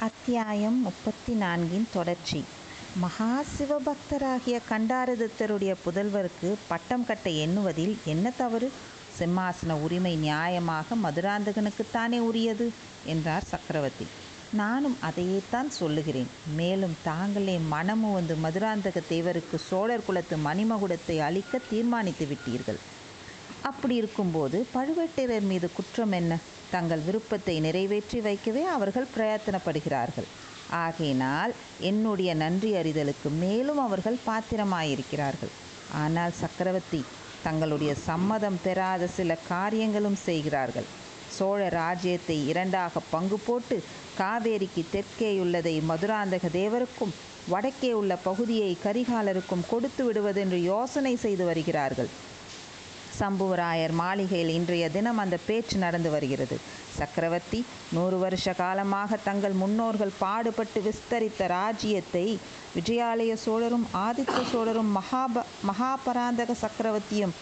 அத்தியாயம் முப்பத்தி நான்கின் தொடர்ச்சி. மகா சிவபக்தராகிய கண்டாரதத்தருடைய புதல்வருக்கு பட்டம் கட்ட எண்ணுவதில் என்ன தவறு? சிம்மாசன உரிமை நியாயமாக மதுராந்தகனுக்குத்தானே உரியது? என்றார் சக்கரவர்த்தி. நானும் அதையேத்தான் சொல்லுகிறேன். மேலும் தாங்களே மனமு வந்து மதுராந்தக தேவருக்கு சோழர் குலத்து மணிமகுடத்தை அளிக்க தீர்மானித்து விட்டீர்கள். அப்படி இருக்கும்போது பழுவேட்டரையர் மீது குற்றம் என்ன? தங்கள் விருப்பத்தை நிறைவேற்றி வைக்கவே அவர்கள் பிரயத்தனப்படுகிறார்கள். ஆகையினால் என்னுடைய நன்றி அறிதலுக்கு மேலும் அவர்கள் பாத்திரமாயிருக்கிறார்கள். ஆனால் சக்கரவர்த்தி தங்களுடைய சம்மதம் பெறாத சில காரியங்களும் செய்கிறார்கள். சோழ ராஜ்யத்தை இரண்டாக பங்கு போட்டு காவேரிக்கு தெற்கேயுள்ளதை மதுராந்தக தேவருக்கும் வடக்கே உள்ள பகுதியை கரிகாலருக்கும் கொடுத்து விடுவதென்று யோசனை செய்து வருகிறார்கள். சம்புவராயர் மாளிகையில் இன்றைய தினம் அந்த பேச்சு நடந்து வருகிறது. சக்கரவர்த்தி நூறு வருஷ காலமாக தங்கள் முன்னோர்கள் பாடுபட்டு விஸ்தரித்த ராஜ்யத்தை விஜயாலய சோழரும் ஆதித்த சோழரும் மகாப மகாபராந்தக சக்கரவர்த்தியும்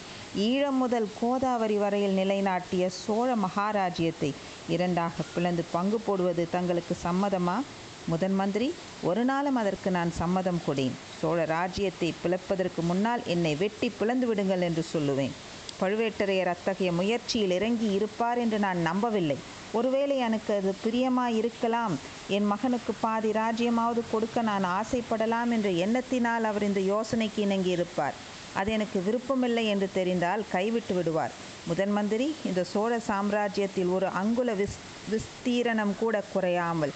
ஈழம் முதல் கோதாவரி வரையில் நிலைநாட்டிய சோழ மகாராஜ்யத்தை இரண்டாக பிளந்து பங்கு போடுவது தங்களுக்கு சம்மதமா? முதன் மந்திரி ஒரு நாளும் அதற்கு நான் சம்மதம் கொடேன். சோழ ராஜ்யத்தை பிளப்பதற்கு முன்னால் என்னை வெட்டி பிளந்து விடுங்கள் என்று சொல்லுவேன். பழுவேட்டரையர் அத்தகைய முயற்சியில் இறங்கி இருப்பார் என்று நான் நம்பவில்லை. ஒருவேளை எனக்கு அது பிரியமாய் இருக்கலாம். என் மகனுக்கு பாதி ராஜ்யமாவது கொடுக்க நான் ஆசைப்படலாம் என்ற எண்ணத்தினால் அவர் இந்த யோசனைக்கு இணங்கி இருப்பார் அது எனக்கு விருப்பமில்லை என்று தெரிந்தால் கைவிட்டு விடுவார். முதன் மந்திரி இந்த சோழ சாம்ராஜ்யத்தில் ஒரு அங்குல விஸ் விஸ்தீரணம் கூட குறையாமல்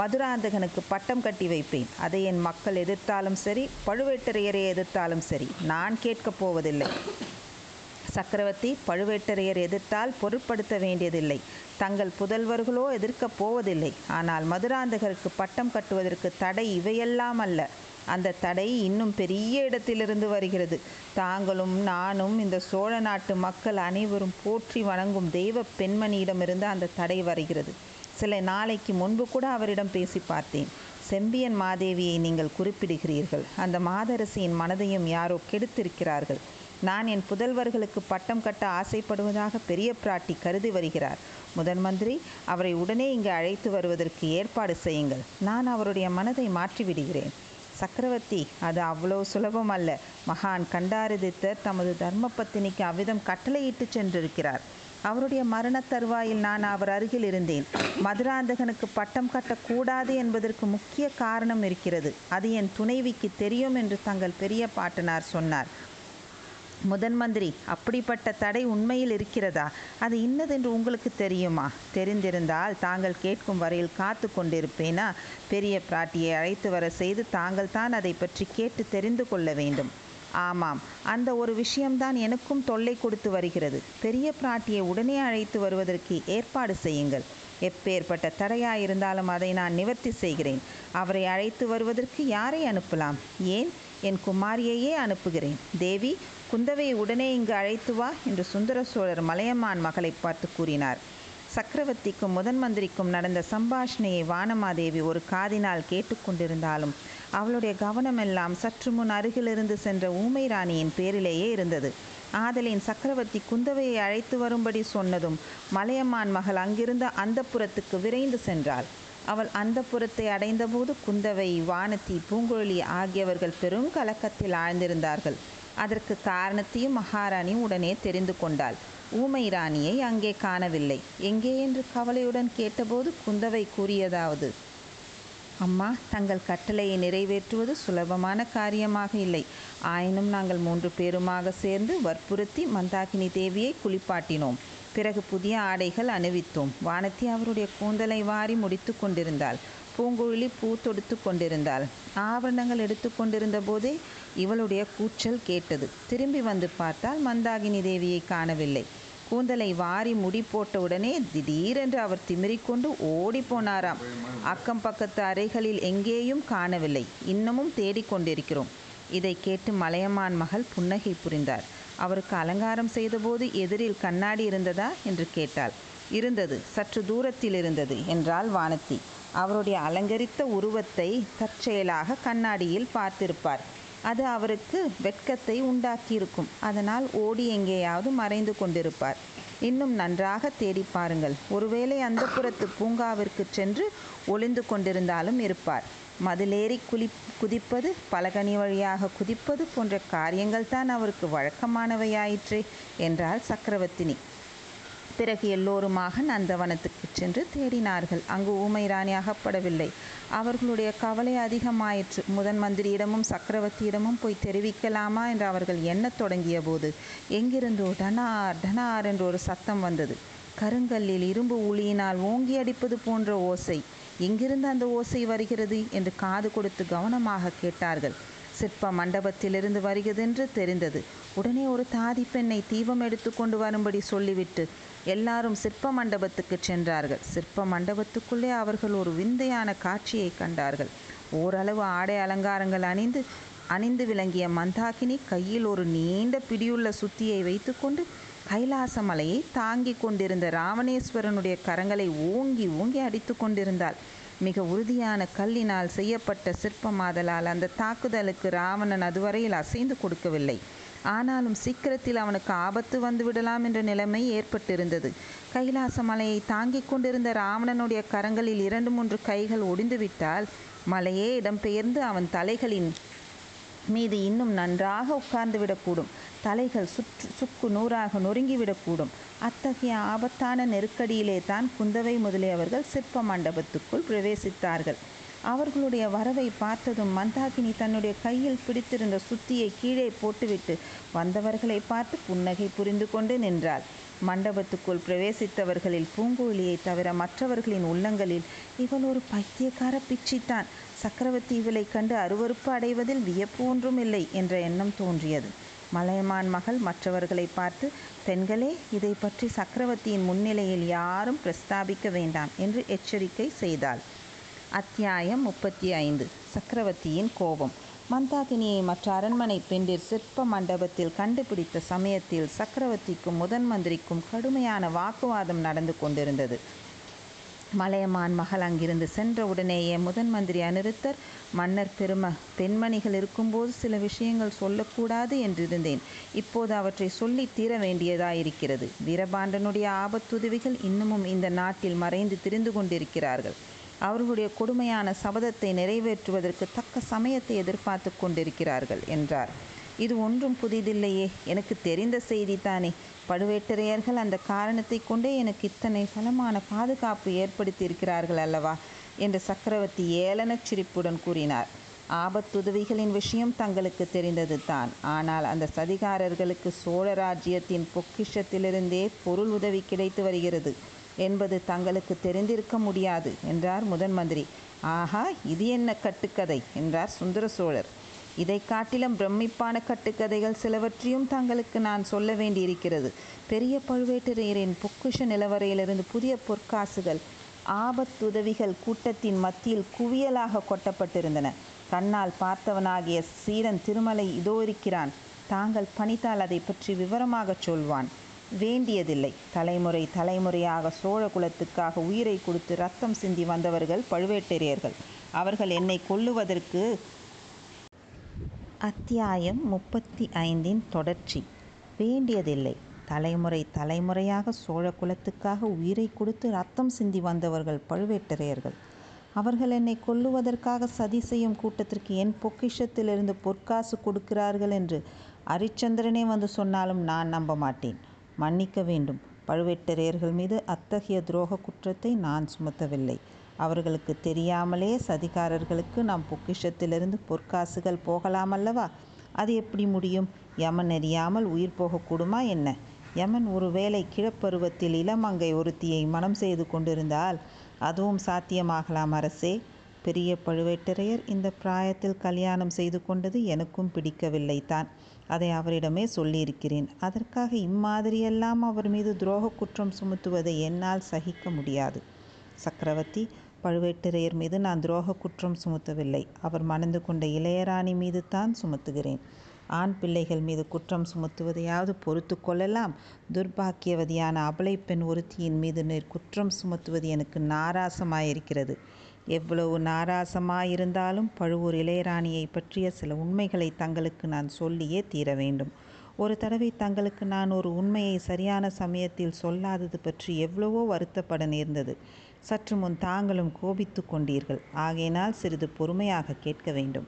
மதுராந்தகனுக்கு பட்டம் கட்டி வைப்பேன். அதை என் மக்கள் எதிர்த்தாலும் சரி பழுவேட்டரையரை எதிர்த்தாலும் சரி நான் கேட்கப் போவதில்லை. சக்கரவர்த்தி பழுவேட்டரையர் எதிர்த்தால் பொருட்படுத்த வேண்டியதில்லை. தங்கள் புதல்வர்களோ எதிர்க்கப் போவதில்லை. ஆனால் மதுராந்தகருக்கு பட்டம் கட்டுவதற்கு தடை இவையெல்லாம் அல்ல. அந்த தடை இன்னும் பெரிய இடத்திலிருந்து வருகிறது. தாங்களும் நானும் இந்த சோழ நாட்டு மக்கள் அனைவரும் போற்றி வணங்கும் தெய்வ பெண்மணியிடமிருந்து அந்த தடை வருகிறது. சில நாளைக்கு முன்பு கூட அவரிடம் பேசி பார்த்தேன். செம்பியன் மாதேவியை நீங்கள் குறிப்பிடுகிறீர்கள். அந்த மாதரசியின் மனதையும் யாரோ கெடுத்திருக்கிறார்கள். நான் என் புதல்வர்களுக்கு பட்டம் கட்ட ஆசைப்படுவதாக பெரிய பிராட்டி கருதி வருகிறார். முதன் மந்திரி அவரை உடனே இங்கு அழைத்து வருவதற்கு ஏற்பாடு செய்யுங்கள். நான் அவருடைய மனதை மாற்றிவிடுகிறேன். சக்கரவர்த்தி அது அவ்வளோ சுலபம் அல்ல. மகான் கண்டாரதித்தர் தமது தர்மபத்தினிக்கு அவ்விதம் கட்டளையிட்டு சென்றிருக்கிறார். அவருடைய மரண தருவாயில் நான் அவர் அருகில் இருந்தேன். மதுராந்தகனுக்கு பட்டம் கட்டக்கூடாது என்பதற்கு முக்கிய காரணம் இருக்கிறது. அது என் துணைவிக்கு தெரியும் என்று தங்கள் பெரிய பாட்டனார் சொன்னார். முதன் மந்திரி அப்படிப்பட்ட தடை உண்மையில் இருக்கிறதா? அது இன்னதென்று உங்களுக்கு தெரியுமா? தெரிந்திருந்தால் தாங்கள் கேட்கும் வரையில் காத்து கொண்டிருப்பேனா? பெரிய பிராட்டியை அழைத்து வர செய்து தாங்கள் தான் அதை பற்றி கேட்டு தெரிந்து கொள்ள வேண்டும். ஆமாம் அந்த ஒரு விஷயம்தான் எனக்கும் தொல்லை கொடுத்து வருகிறது. பெரிய பிராட்டியை உடனே அழைத்து வருவதற்கு ஏற்பாடு செய்யுங்கள். எப்பேற்பட்ட தடையாயிருந்தாலும் அதை நான் நிவர்த்தி செய்கிறேன். அவரை அழைத்து வருவதற்கு யாரை அனுப்பலாம்? ஏன்? என் குமாரியையே அனுப்புகிறேன். தேவி குந்தவையை உடனே இங்கு அழைத்து வா என்று சுந்தர சோழர் மலையமான் மகளை பார்த்து கூறினார். சக்கரவர்த்திக்கும் முதன் மந்திரிக்கும் நடந்த சம்பாஷணையை வானமாதேவி ஒரு காதினால் கேட்டுக்கொண்டிருந்தாலும் அவளுடைய கவனமெல்லாம் சற்று முன் அருகிலிருந்து சென்ற ஊமை ராணியின் பேரிலேயே இருந்தது. ஆதலின் சக்கரவர்த்தி குந்தவையை அழைத்து வரும்படி சொன்னதும் மலையமான் மகள் அங்கிருந்த அந்த புறத்துக்கு விரைந்து சென்றாள். அவள் அந்த புறத்தை அடைந்தபோது குந்தவை வானத்தி பூங்குழலி ஆகியவர்கள் பெரும் கலக்கத்தில் ஆழ்ந்திருந்தார்கள். அதற்கு காரணத்தையும் மகாராணி உடனே தெரிந்து கொண்டாள். ஊமை ராணியை அங்கே காணவில்லை. எங்கே என்று கவலையுடன் கேட்டபோது குந்தவை கூறியதாவது அம்மா தங்கள் கட்டளையை நிறைவேற்றுவது சுலபமான காரியமாக இல்லை. ஆயினும் நாங்கள் மூன்று பேருமாக சேர்ந்து வற்புறுத்தி மந்தாகினி தேவியை குளிப்பாட்டினோம். பிறகு புதிய ஆடைகள் அணிவித்தோம். வானத்தி அவருடைய கூந்தலை வாரி முடித்து கொண்டிருந்தாள். பூங்குழலி பூ தொடுத்து கொண்டிருந்தாள். ஆவரணங்கள் எடுத்து கொண்டிருந்த போதே இவளுடைய கூச்சல் கேட்டது. திரும்பி வந்து பார்த்தால் மந்தாகினி தேவியை காணவில்லை. கூந்தலை வாரி முடி போட்டவுடனே திடீரென்று அவர் திமிரிக்கொண்டு ஓடி போனாராம். அக்கம் பக்கத்து அறைகளில் எங்கேயும் காணவில்லை. இன்னமும் தேடிக்கொண்டிருக்கிறோம் இதை கேட்டு மலையமான் மகள் புன்னகை புரிந்தார். அவருக்கு அலங்காரம் செய்தபோது எதிரில் கண்ணாடி இருந்ததா? என்று கேட்டாள். இருந்தது. சற்று தூரத்தில் இருந்தது என்றாள் வானத்தி அவருடைய அலங்கரித்த உருவத்தை தற்செயலாக கண்ணாடியில் பார்த்திருப்பார். அது அவருக்கு வெட்கத்தை உண்டாக்கியிருக்கும். அதனால் ஓடி எங்கேயாவது மறைந்து கொண்டிருப்பார். இன்னும் நன்றாக தேடி பாருங்கள். ஒருவேளை அந்த புறத்து பூங்காவிற்கு சென்று ஒளிந்து கொண்டிருந்தாலும் இருப்பார். மதிலேறி குளி குதிப்பது பலகனி வழியாக குதிப்பது போன்ற காரியங்கள் தான் அவருக்கு வழக்கமானவையாயிற்றே என்றாள் சக்கரவர்த்தினி. பிறகு எல்லோருமாக நந்தவனத்துக்கு சென்று தேடினார்கள். அங்கு ஊமை ராணி அகப்படவில்லை. அவர்களுடைய கவலை அதிகமாயிற்று. முதன் மந்திரியிடமும் சக்கரவர்த்தியிடமும் போய் தெரிவிக்கலாமா என்று அவர்கள் எண்ணத் தொடங்கிய போது எங்கிருந்தோ டனார் டனார் என்று ஒரு சத்தம் வந்தது. கருங்கல்லில் இரும்பு உளியினால் ஓங்கி அடிப்பது போன்ற ஓசை. எங்கிருந்து அந்த ஓசை வருகிறது? என்று காது கொடுத்து கவனமாக கேட்டார்கள். சிற்ப மண்டபத்திலிருந்து வருகிறதென்று தெரிந்தது. உடனே ஒரு தாதி பெண்ணை தீபம் எடுத்து கொண்டு வரும்படி சொல்லிவிட்டு எல்லாரும் சிற்ப மண்டபத்துக்கு சென்றார்கள். சிற்ப மண்டபத்துக்குள்ளே அவர்கள் ஒரு விந்தையான காட்சியை கண்டார்கள். ஓரளவு ஆடை அலங்காரங்கள் அணிந்து அணிந்து விளங்கிய மந்தாகினி கையில் ஒரு நீண்ட பிடியுள்ள சுத்தியை வைத்துக்கொண்டு கைலாச மலையை தாங்கி கொண்டிருந்த ராவணேஸ்வரனுடைய கரங்களை ஓங்கி ஓங்கி அடித்து கொண்டிருந்தாள். மிக உறுதியான கல்லினால் செய்யப்பட்ட சிற்பமாதலால் அந்த தாக்குதலுக்கு ராவணன் அதுவரையில் அசைந்து கொடுக்கவில்லை. ஆனாலும் சீக்கிரத்தில் அவனுக்கு ஆபத்து வந்துவிடலாம் என்ற நிலைமை ஏற்பட்டிருந்தது. கைலாச மலையை தாங்கிக் கொண்டிருந்த ராவணனுடைய கரங்களில் இரண்டு மூன்று கைகள் ஒடிந்துவிட்டால் மலையே இடம்பெயர்ந்து அவன் தலைகளின் மீது இன்னும் நன்றாக உட்கார்ந்து விடக்கூடும். தலைகள் சுற்று சுக்கு நூறாக நொறுங்கிவிடக்கூடும் அத்தகைய ஆபத்தான நெருக்கடியிலே தான் குந்தவை முதலியவர்கள் சிற்ப மண்டபத்துக்குள் பிரவேசித்தார்கள். அவர்களுடைய வரவை பார்த்ததும் மந்தாகினி தன்னுடைய கையில் பிடித்திருந்த சுத்தியை கீழே போட்டுவிட்டு வந்தவர்களை பார்த்து புன்னகை புரிந்து கொண்டு நின்றாள். மண்டபத்துக்குள் பிரவேசித்தவர்களில் பூங்குழலியை தவிர மற்றவர்களின் உள்ளங்களில் இவள் ஒரு பைத்தியக்கார பிச்சித்தான். சக்கரவர்த்தி இவளை கண்டு அருவறுப்பு அடைவதில் வியப்பு ஒன்றும் இல்லை என்ற எண்ணம் தோன்றியது. மலையமான் மகள் மற்றவர்களை பார்த்து பெண்களே இதை பற்றி சக்கரவர்த்தியின் முன்னிலையில் யாரும் பிரஸ்தாபிக்க வேண்டாம் என்று எச்சரிக்கை செய்தாள். அத்தியாயம் முப்பத்தி ஐந்து. சக்கரவர்த்தியின் கோபம். மந்தாகினியை மற்ற அரண்மனை பெண்டிர் சிற்ப மண்டபத்தில் கண்டுபிடித்த சமயத்தில் சக்கரவர்த்திக்கும் முதன் மந்திரிக்கும் கடுமையான வாக்குவாதம் நடந்து கொண்டிருந்தது. மலையமான் மகள் அங்கிருந்து சென்ற உடனேயே முதன் மந்திரி அனிருத்தர் மன்னர் பெரும பெண்மணிகள் இருக்கும்போது சில விஷயங்கள் சொல்லக்கூடாது என்றிருந்தேன். இப்போது அவற்றை சொல்லி தீர வேண்டியதாயிருக்கிறது. வீரபாண்டனுடைய ஆபத்துதவிகள் இன்னமும் இந்த நாட்டில் மறைந்து திரிந்து கொண்டிருக்கிறார்கள். அவர்களுடைய கொடுமையான சபதத்தை நிறைவேற்றுவதற்கு தக்க சமயத்தை எதிர்பார்த்து கொண்டிருக்கிறார்கள் என்றார். இது ஒன்றும் புதிதில்லையே. எனக்கு தெரிந்த செய்திதானே பழுவேட்டரையர்கள் அந்த காரணத்தை கொண்டே எனக்கு இத்தனை பலமான பாதுகாப்பு ஏற்படுத்தியிருக்கிறார்கள் அல்லவா? என்று சக்கரவர்த்தி ஏளனச் சிரிப்புடன் கூறினார். ஆபத்துதவிகளின் விஷயம் தங்களுக்கு தெரிந்தது தான். ஆனால் அந்த சதிகாரர்களுக்கு சோழ ராஜ்யத்தின் பொக்கிஷத்திலிருந்தே பொருள் உதவி கிடைத்து வருகிறது. என்பது தங்களுக்கு தெரிந்திருக்க முடியாது என்றார் முதன் மந்திரி. ஆஹா இது என்ன கட்டுக்கதை என்றார் சுந்தர சோழர். இதை காட்டிலும் பிரமிப்பான கட்டுக்கதைகள் சிலவற்றையும் தங்களுக்கு நான் சொல்ல வேண்டியிருக்கிறது. பெரிய பழுவேட்டரையரின் பொக்குஷ நிலவரையிலிருந்து புதிய பொற்காசுகள் ஆபத்துதவிகள் கூட்டத்தின் மத்தியில் குவியலாக கொட்டப்பட்டிருந்தன. கண்ணால் பார்த்தவனாகிய சீரன் திருமலை இதோ இருக்கிறான். தாங்கள் பணித்தால் அதை பற்றி விவரமாகச் சொல்வான். வேண்டியதில்லை. தலைமுறை தலைமுறையாக சோழ குலத்துக்காக உயிரை கொடுத்து ரத்தம் சிந்தி வந்தவர்கள் பழுவேட்டரையர்கள். அவர்கள் என்னை கொல்லுவதற்கு அத்தியாயம் முப்பத்தி ஐந்தின் தொடர்ச்சி. வேண்டியதில்லை. தலைமுறை தலைமுறையாக சோழ குலத்துக்காக உயிரை கொடுத்து ரத்தம் சிந்தி வந்தவர்கள் பழுவேட்டரையர்கள். அவர்கள் என்னை கொல்லுவதற்காக சதி செய்யும் கூட்டத்திற்கு என் பொக்கிஷத்திலிருந்து பொற்காசு கொடுக்கிறார்கள் என்று அரிச்சந்திரனே வந்து சொன்னாலும் நான் நம்ப மாட்டேன். மன்னிக்க வேண்டும். பழுவேட்டரையர்கள் மீது அத்தகைய துரோக குற்றத்தை நான் சுமத்தவில்லை. அவர்களுக்கு தெரியாமலே சதிகாரர்களுக்கு நம் பொக்கிஷத்திலிருந்து பொற்காசுகள் போகலாமல்லவா அது எப்படி முடியும்? யமன் அறியாமல் உயிர் போகக்கூடுமா என்ன? யமன் ஒருவேளை கிழப்பருவத்தில் இளமங்கை ஒருத்தியை மனம் செய்து கொண்டிருந்தால் அதுவும் சாத்தியமாகலாம் அரசே. பெரிய பழுவேட்டரையர் இந்த பிராயத்தில் கல்யாணம் செய்து கொண்டது எனக்கும் பிடிக்கவில்லை தான் அதை அவரிடமே சொல்லியிருக்கிறேன். அதற்காக இம்மாதிரியெல்லாம் அவர் மீது துரோக குற்றம் சுமத்துவதை என்னால் சகிக்க முடியாது. சக்கரவர்த்தி பழுவேட்டரையர் மீது நான் துரோக குற்றம் சுமத்தவில்லை. அவர் மணந்து கொண்ட இளையராணி மீது தான் சுமத்துகிறேன். ஆண் பிள்ளைகள் மீது குற்றம் சுமத்துவதையாவது பொறுத்து கொள்ளலாம். துர்பாக்கியவதியான அபலை பெண் ஒருத்தியின் மீது குற்றம் சுமத்துவது எனக்கு நாராசமாயிருக்கிறது. எவ்வளவு நாராசமாயிருந்தாலும் பழுவூர் இளையராணியை பற்றிய சில உண்மைகளை தங்களுக்கு நான் சொல்லியே தீர வேண்டும். ஒரு தடவை தங்களுக்கு நான் ஒரு உண்மையை சரியான சமயத்தில் சொல்லாதது பற்றி எவ்வளவோ வருத்தப்பட நேர்ந்தது. சற்று முன் தாங்களும் கோபித்து கொண்டீர்கள். ஆகையினால் சிறிது பொறுமையாக கேட்க வேண்டும்.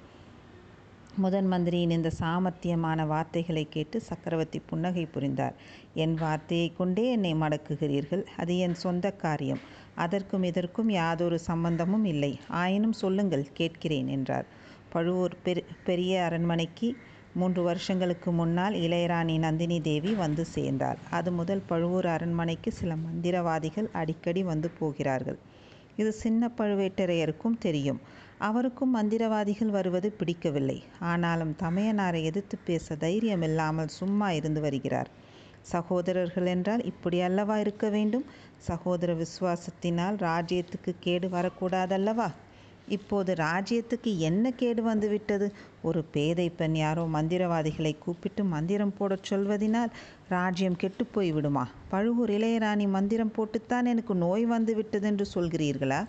முதன் மந்திரியின் இந்த சாமர்த்தியமான வார்த்தைகளை கேட்டு சக்கரவர்த்தி புன்னகை புரிந்தார். என் வார்த்தையை கொண்டே என்னை மடக்குகிறீர்கள். அது என் சொந்த காரியம். அதற்கும் இதற்கும் யாதொரு சம்பந்தமும் இல்லை. ஆயினும் சொல்லுங்கள் கேட்கிறேன் என்றார். பழுவூர் பெரு பெரிய அரண்மனைக்கு மூன்று வருஷங்களுக்கு முன்னால் இளையராணி நந்தினி தேவி வந்து சேர்ந்தார் அது முதல் பழுவூர் அரண்மனைக்கு சில மந்திரவாதிகள் அடிக்கடி வந்து போகிறார்கள். இது சின்ன பழுவேட்டரையருக்கும் தெரியும். அவருக்கும் மந்திரவாதிகள் வருவது பிடிக்கவில்லை. ஆனாலும் தமையனாரை எதிர்த்து பேச தைரியமில்லாமல் சும்மா இருந்து வருகிறார். சகோதரர்கள் என்றால் இப்படி அல்லவா இருக்க வேண்டும்? சகோதர விசுவாசத்தினால் ராஜ்யத்துக்கு கேடு வரக்கூடாதல்லவா? இப்போது ராஜ்யத்துக்கு என்ன கேடு வந்துவிட்டது? ஒரு பேதை பெண் யாரோ மந்திரவாதிகளை கூப்பிட்டு மந்திரம் போடச் சொல்வதினால் ராஜ்யம் கெட்டுப்போய் விடுமா பழுவூர் இளையராணி மந்திரம் போட்டுத்தான் எனக்கு நோய் வந்து விட்டதென்று சொல்கிறீர்களா?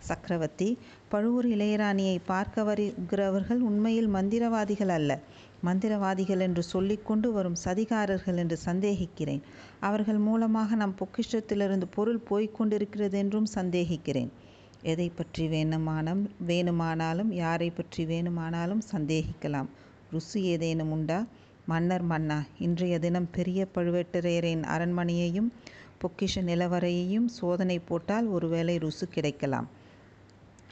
சக்கரவர்த்தி பழுவூர் இளையராணியை பார்க்க வருகிறவர்கள் உண்மையில் மந்திரவாதிகள் அல்ல. மந்திரவாதிகள் என்று சொல்லிக்கொண்டு வரும் சதிகாரர்கள் என்று சந்தேகிக்கிறேன். அவர்கள் மூலமாக நம் பொக்கிஷத்திலிருந்து பொருள் போய்க்கொண்டிருக்கிறது என்றும் சந்தேகிக்கிறேன். எதை பற்றி வேணுமானம் வேணுமானாலும் யாரை பற்றி வேணுமானாலும் சந்தேகிக்கலாம். ருசு ஏதேனும் உண்டா? மன்னர் மன்னா இன்றைய தினம் பெரிய பழுவேட்டரையரின் அரண்மனையையும் பொக்கிஷ நிலவரையையும் சோதனை போட்டால் ஒருவேளை ருசு கிடைக்கலாம்.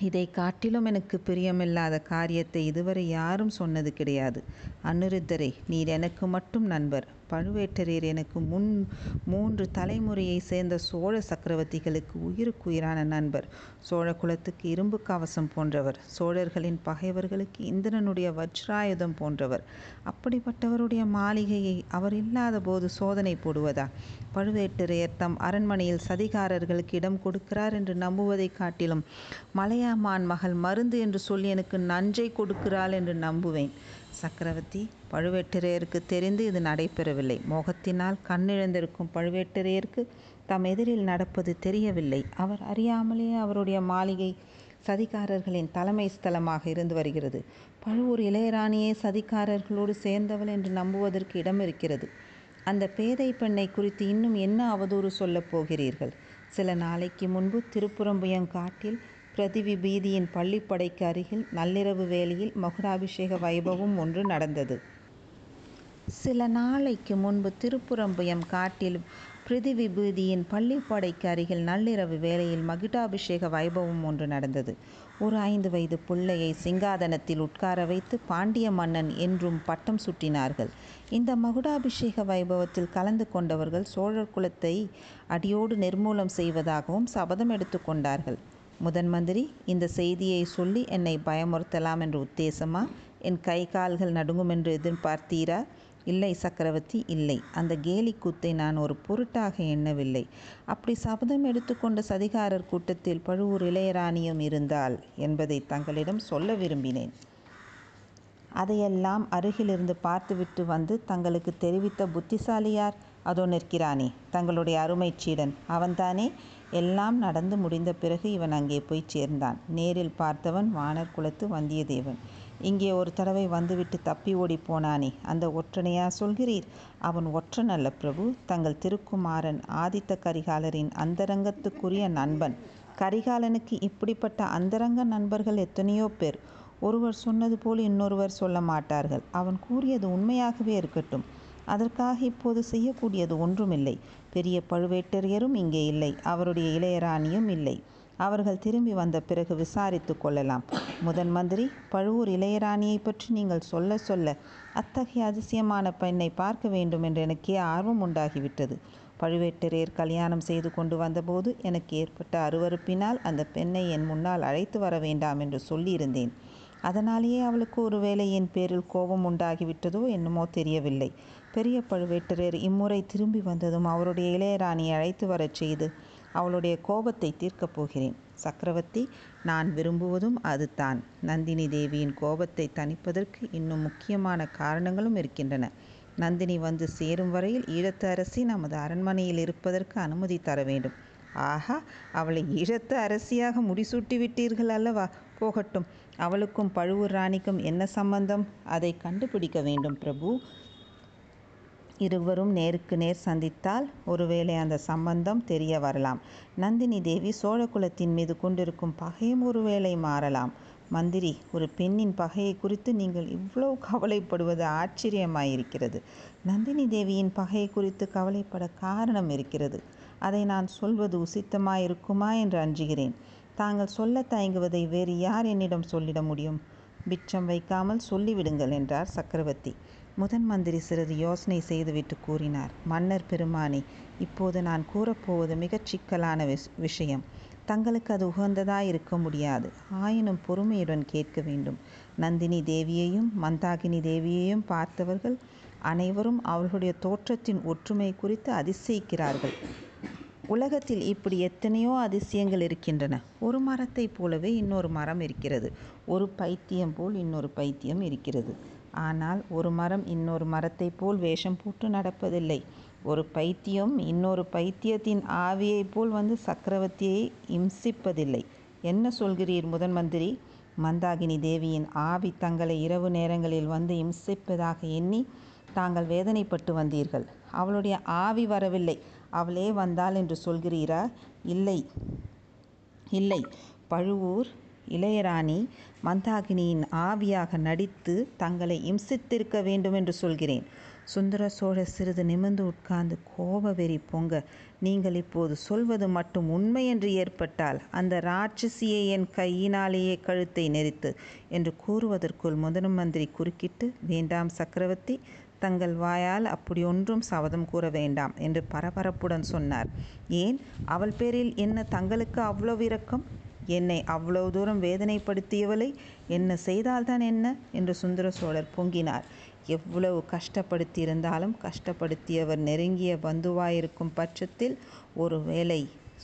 இதை காட்டிலும் எனக்கு பிரியமில்லாத காரியத்தை இதுவரை யாரும் சொன்னது கிடையாது. அனுருத்தரே நீர் எனக்கு மட்டும் நண்பர். பழுவேட்டரையர் எனக்கு முன் மூன்று தலைமுறையை சேர்ந்த சோழ சக்கரவர்த்திகளுக்கு உயிருக்குயிரான நண்பர். சோழ குலத்துக்கு இரும்பு கவசம் போன்றவர். சோழர்களின் பகைவர்களுக்கு இந்திரனுடைய வஜ்ராயுதம் போன்றவர். அப்படிப்பட்டவருடைய மாளிகையை அவர் இல்லாத போது சோதனை போடுவதா? பழுவேட்டரையர் தம் அரண்மனையில் சதிகாரர்களுக்கு இடம் கொடுக்கிறார் என்று நம்புவதைக் காட்டிலும் மலையாமான் மகள் மருந்து என்று சொல்லி எனக்கு நஞ்சை கொடுக்கிறாள் என்று நம்புவேன். சக்கரவர்த்தி பழுவேட்டரையருக்கு தெரிந்து இது நடைபெறவில்லை. மோகத்தினால் கண்ணிழந்திருக்கும் பழுவேட்டரையருக்கு தம் எதிரில் நடப்பது தெரியவில்லை. அவர் அறியாமலே அவருடைய மாளிகை சதிகாரர்களின் தலைமை ஸ்தலமாக இருந்து வருகிறது. பழுவூர் இளையராணியே சதிகாரர்களோடு சேர்ந்தவள் என்று நம்புவதற்கு இடம் இருக்கிறது அந்த பேதை பெண்ணை குறித்து இன்னும் என்ன அவதூறு சொல்லப் போகிறீர்கள்? சில நாளைக்கு முன்பு திருப்புறம்புயங்காட்டில் பிரதிவி பீதியின் பள்ளிப்படைக்கு அருகில் நள்ளிரவு வேளையில் மகுடாபிஷேக வைபவம் ஒன்று நடந்தது. சில நாளைக்கு முன்பு திருப்புறம்புயம் காட்டில் பிரிதிவி விபூதியின் பள்ளிப்படைக்கு அருகில் நள்ளிரவு வேளையில் மகிடாபிஷேக வைபவம் ஒன்று நடந்தது. ஒரு ஐந்து வயது பிள்ளையை சிங்காதனத்தில் உட்கார வைத்து பாண்டிய மன்னன் என்றும் பட்டம் சுட்டினார்கள். இந்த மகுடாபிஷேக வைபவத்தில் கலந்து கொண்டவர்கள் சோழர் குலத்தை அடியோடு நிர்மூலம் செய்வதாகவும் சபதம் எடுத்துக்கொண்டார்கள் முதன் மந்திரி இந்த செய்தியை சொல்லி என்னை பயமுறுத்தலாம் என்ற உத்தேசமா? என் கை கால்கள் நடுங்கும் என்று எதிர்பார்த்தீரா? இல்லை சக்கரவர்த்தி இல்லை. அந்த கேலி கூத்தை நான் ஒரு பொருட்டாக எண்ணவில்லை. அப்படி சபதம் எடுத்துக்கொண்ட சதிகாரர் கூட்டத்தில் பழுவூர் இளையராணியும் இருந்தால் என்பதை தங்களிடம் சொல்ல விரும்பினேன். அதையெல்லாம் அருகிலிருந்து பார்த்துவிட்டு வந்து தங்களுக்கு தெரிவித்த புத்திசாலியார் அதோ நிற்கிறானே. தங்களுடைய அருமை சீடன். அவன்தானே? எல்லாம் நடந்து முடிந்த பிறகு இவன் அங்கே போய் சேர்ந்தான். நேரில் பார்த்தவன் வானர் குலத்து வந்தியத்தேவன். இங்கே ஒரு தடவை வந்துவிட்டு தப்பி ஓடி போனானே அந்த ஒற்றனையா சொல்கிறீர்? அவன் ஒற்றன் அல்ல பிரபு. தங்கள் திருக்குமாரன் ஆதித்த கரிகாலரின் அந்தரங்கத்துக்குரிய நண்பன். கரிகாலனுக்கு இப்படிப்பட்ட அந்தரங்க நண்பர்கள் எத்தனையோ பேர். ஒருவர் சொன்னது போல் இன்னொருவர் சொல்ல மாட்டார்கள். அவன் கூறியது உண்மையாகவே இருக்கட்டும். அதற்காக இப்போது செய்யக்கூடியது ஒன்றுமில்லை. பெரிய பழுவேட்டரையரும் இங்கே இல்லை. அவருடைய இளையராணியும் இல்லை. அவர்கள் திரும்பி வந்த பிறகு விசாரித்து கொள்ளலாம். முதன் மந்திரி பழுவூர் இளையராணியை பற்றி நீங்கள் சொல்ல சொல்ல அத்தகைய அதிசயமான பெண்ணை பார்க்க வேண்டும் என்று எனக்கே ஆர்வம் உண்டாகிவிட்டது. பழுவேட்டரையர் கல்யாணம் செய்து கொண்டு வந்தபோது எனக்கு ஏற்பட்ட அருவறுப்பினால் அந்த பெண்ணை என் முன்னால் அழைத்து வர வேண்டாம் என்று சொல்லியிருந்தேன். அதனாலேயே அவளுக்கு ஒருவேளை என் பேரில் கோபம் உண்டாகிவிட்டதோ என்னமோ தெரியவில்லை. பெரிய பழுவேட்டரையர் இம்முறை திரும்பி வந்ததும் அவருடைய இளையராணியை அழைத்து வரச் செய்து அவளுடைய கோபத்தை தீர்க்கப் போகிறேன். சக்கரவர்த்தி நான் விரும்புவதும் அதுதான். நந்தினி தேவியின் கோபத்தை தணிப்பதற்கு இன்னும் முக்கியமான காரணங்களும் இருக்கின்றன. நந்தினி வந்து சேரும் வரையில் ஈழத்து அரசி நமது அரண்மனையில் இருப்பதற்கு அனுமதி தர வேண்டும். ஆஹா அவளை ஈழத்து அரசியாக முடிசூட்டி விட்டீர்கள் அல்லவா? போகட்டும் அவளுக்கும் பழுவூர் ராணிக்கும் என்ன சம்பந்தம்? அதை கண்டுபிடிக்க வேண்டும் பிரபு. இருவரும் நேருக்கு நேர் சந்தித்தால் ஒருவேளை அந்த சம்பந்தம் தெரிய வரலாம். நந்தினி தேவி சோழகுலத்தின் மீது கொண்டிருக்கும் பகையும் ஒருவேளை மாறலாம். மந்திரி ஒரு பெண்ணின் பகையை குறித்து நீங்கள் இவ்வளவு கவலைப்படுவது ஆச்சரியமாயிருக்கிறது. நந்தினி தேவியின் பகையை குறித்து கவலைப்பட காரணம் இருக்கிறது. அதை நான் சொல்வது உசித்தமாயிருக்குமா என்று அஞ்சுகிறேன். தாங்கள் சொல்ல தயங்குவதை வேறு யார் என்னிடம் சொல்லிட முடியும்? பிச்சம் வைக்காமல் சொல்லிவிடுங்கள் என்றார் சக்கரவர்த்தி. முதன் மந்திரி சிறிது யோசனை செய்துவிட்டு கூறினார் மன்னர் பெருமானே இப்போது நான் கூறப்போவது மிகச் சிக்கலான விஷ் விஷயம். தங்களுக்கு அது உகந்ததாய் இருக்க முடியாது. ஆயினும் பொறுமையுடன் கேட்க வேண்டும். நந்தினி தேவியையும் மந்தாகினி தேவியையும் பார்த்தவர்கள் அனைவரும் அவர்களுடைய தோற்றத்தின் ஒற்றுமை குறித்து அதிசயிக்கிறார்கள். உலகத்தில் இப்படி எத்தனையோ அதிசயங்கள் இருக்கின்றன. ஒரு மரத்தைப் போலவே இன்னொரு மரம் இருக்கிறது. ஒரு பைத்தியம் போல் இன்னொரு பைத்தியம் இருக்கிறது. ஆனால் ஒரு மரம் இன்னொரு மரத்தைப் போல் வேஷம் போட்டு நடப்பதில்லை. ஒரு பைத்தியம் இன்னொரு பைத்தியத்தின் ஆவியைப் போல் வந்து சக்கரவர்த்தியை இம்சிப்பதில்லை. என்ன சொல்கிறீர் முதன் மந்திரி? மந்தாகினி தேவியின் ஆவி தங்களை இரவு நேரங்களில் வந்து இம்சிப்பதாக எண்ணி தாங்கள் வேதனைப்பட்டு வந்தீர்கள். அவளுடைய ஆவி வரவில்லை. அவளே வந்தாள் என்று சொல்கிறீரா? இல்லை. இல்லை. பழுவூர் இளையராணி மந்தாகினியின் ஆவியாக நடித்து தங்களை இம்சித்திருக்க வேண்டும் என்று சொல்கிறேன். சுந்தர சோழர் சிறிது நிமிர்ந்து உட்கார்ந்து கோப வெறி பொங்க நீங்கள் இப்போது சொல்வது மட்டும் உண்மை என்று ஏற்பட்டால் அந்த ராட்சசியை என் கையினாலேயே கழுத்தை நெரித்து என்று கூறுவதற்குள் முதன் மந்திரி குறுக்கிட்டு வேண்டாம் சக்கரவர்த்தி தங்கள் வாயால் அப்படி ஒன்றும் சபதம் கூற வேண்டாம் என்று பரபரப்புடன் சொன்னார். ஏன்? அவள் பேரில் என்ன தங்களுக்கு அவ்வளவு இரக்கம்? என்னை அவ்வளவு தூரம் வேதனைப்படுத்தியவளை என்ன செய்தால்தான் என்ன? என்று சுந்தர சோழர் பொங்கினார். எவ்வளவு கஷ்டப்படுத்தியிருந்தாலும் கஷ்டப்படுத்தியவர் நெருங்கிய பந்துவாயிருக்கும் பட்சத்தில் ஒருவேளை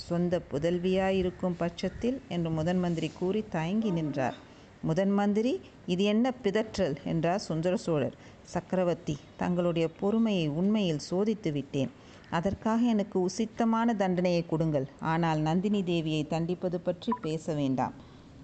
சொந்த புதல்வியாயிருக்கும் பட்சத்தில் என்று முதன் மந்திரி கூறி தயங்கி நின்றார். முதன் மந்திரி இது என்ன பிதற்றல்? என்றார் சுந்தர சோழர். சக்கரவர்த்தி தங்களுடைய பொறுமையை உண்மையில் சோதித்து விட்டேன். அதற்காக எனக்கு உசித்தமான தண்டனையை கொடுங்கள். ஆனால் நந்தினி தேவியை தண்டிப்பது பற்றி பேச வேண்டாம்.